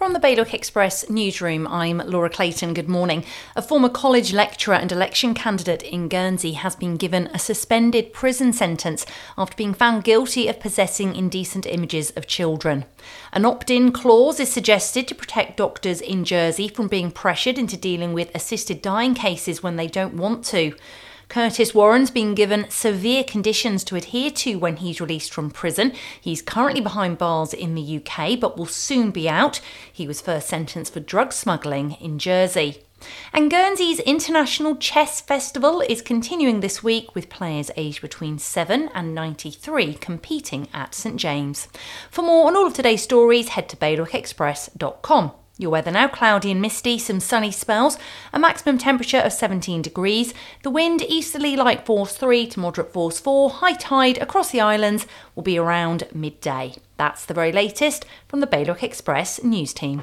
From the Bailiwick Express newsroom, I'm Laura Clayton. Good morning. A former college lecturer and election candidate in Guernsey has been given a suspended prison sentence after being found guilty of possessing indecent images of children. An opt in clause is suggested to protect doctors in Jersey from being pressured into dealing with assisted dying cases when they don't want to. Curtis Warren's been given severe conditions to adhere to when he's released from prison. He's currently behind bars in the UK but will soon be out. He was first sentenced for drug smuggling in Jersey. And Guernsey's International Chess Festival is continuing this week with players aged between 7 and 93 competing at St James. For more on all of today's stories, head to BailiwickExpress.com. Your weather now cloudy and misty, some sunny spells, a maximum temperature of 17 degrees. The wind easterly light force 3 to moderate force 4. High tide across the islands will be around midday. That's the very latest from the Bailiwick Express news team.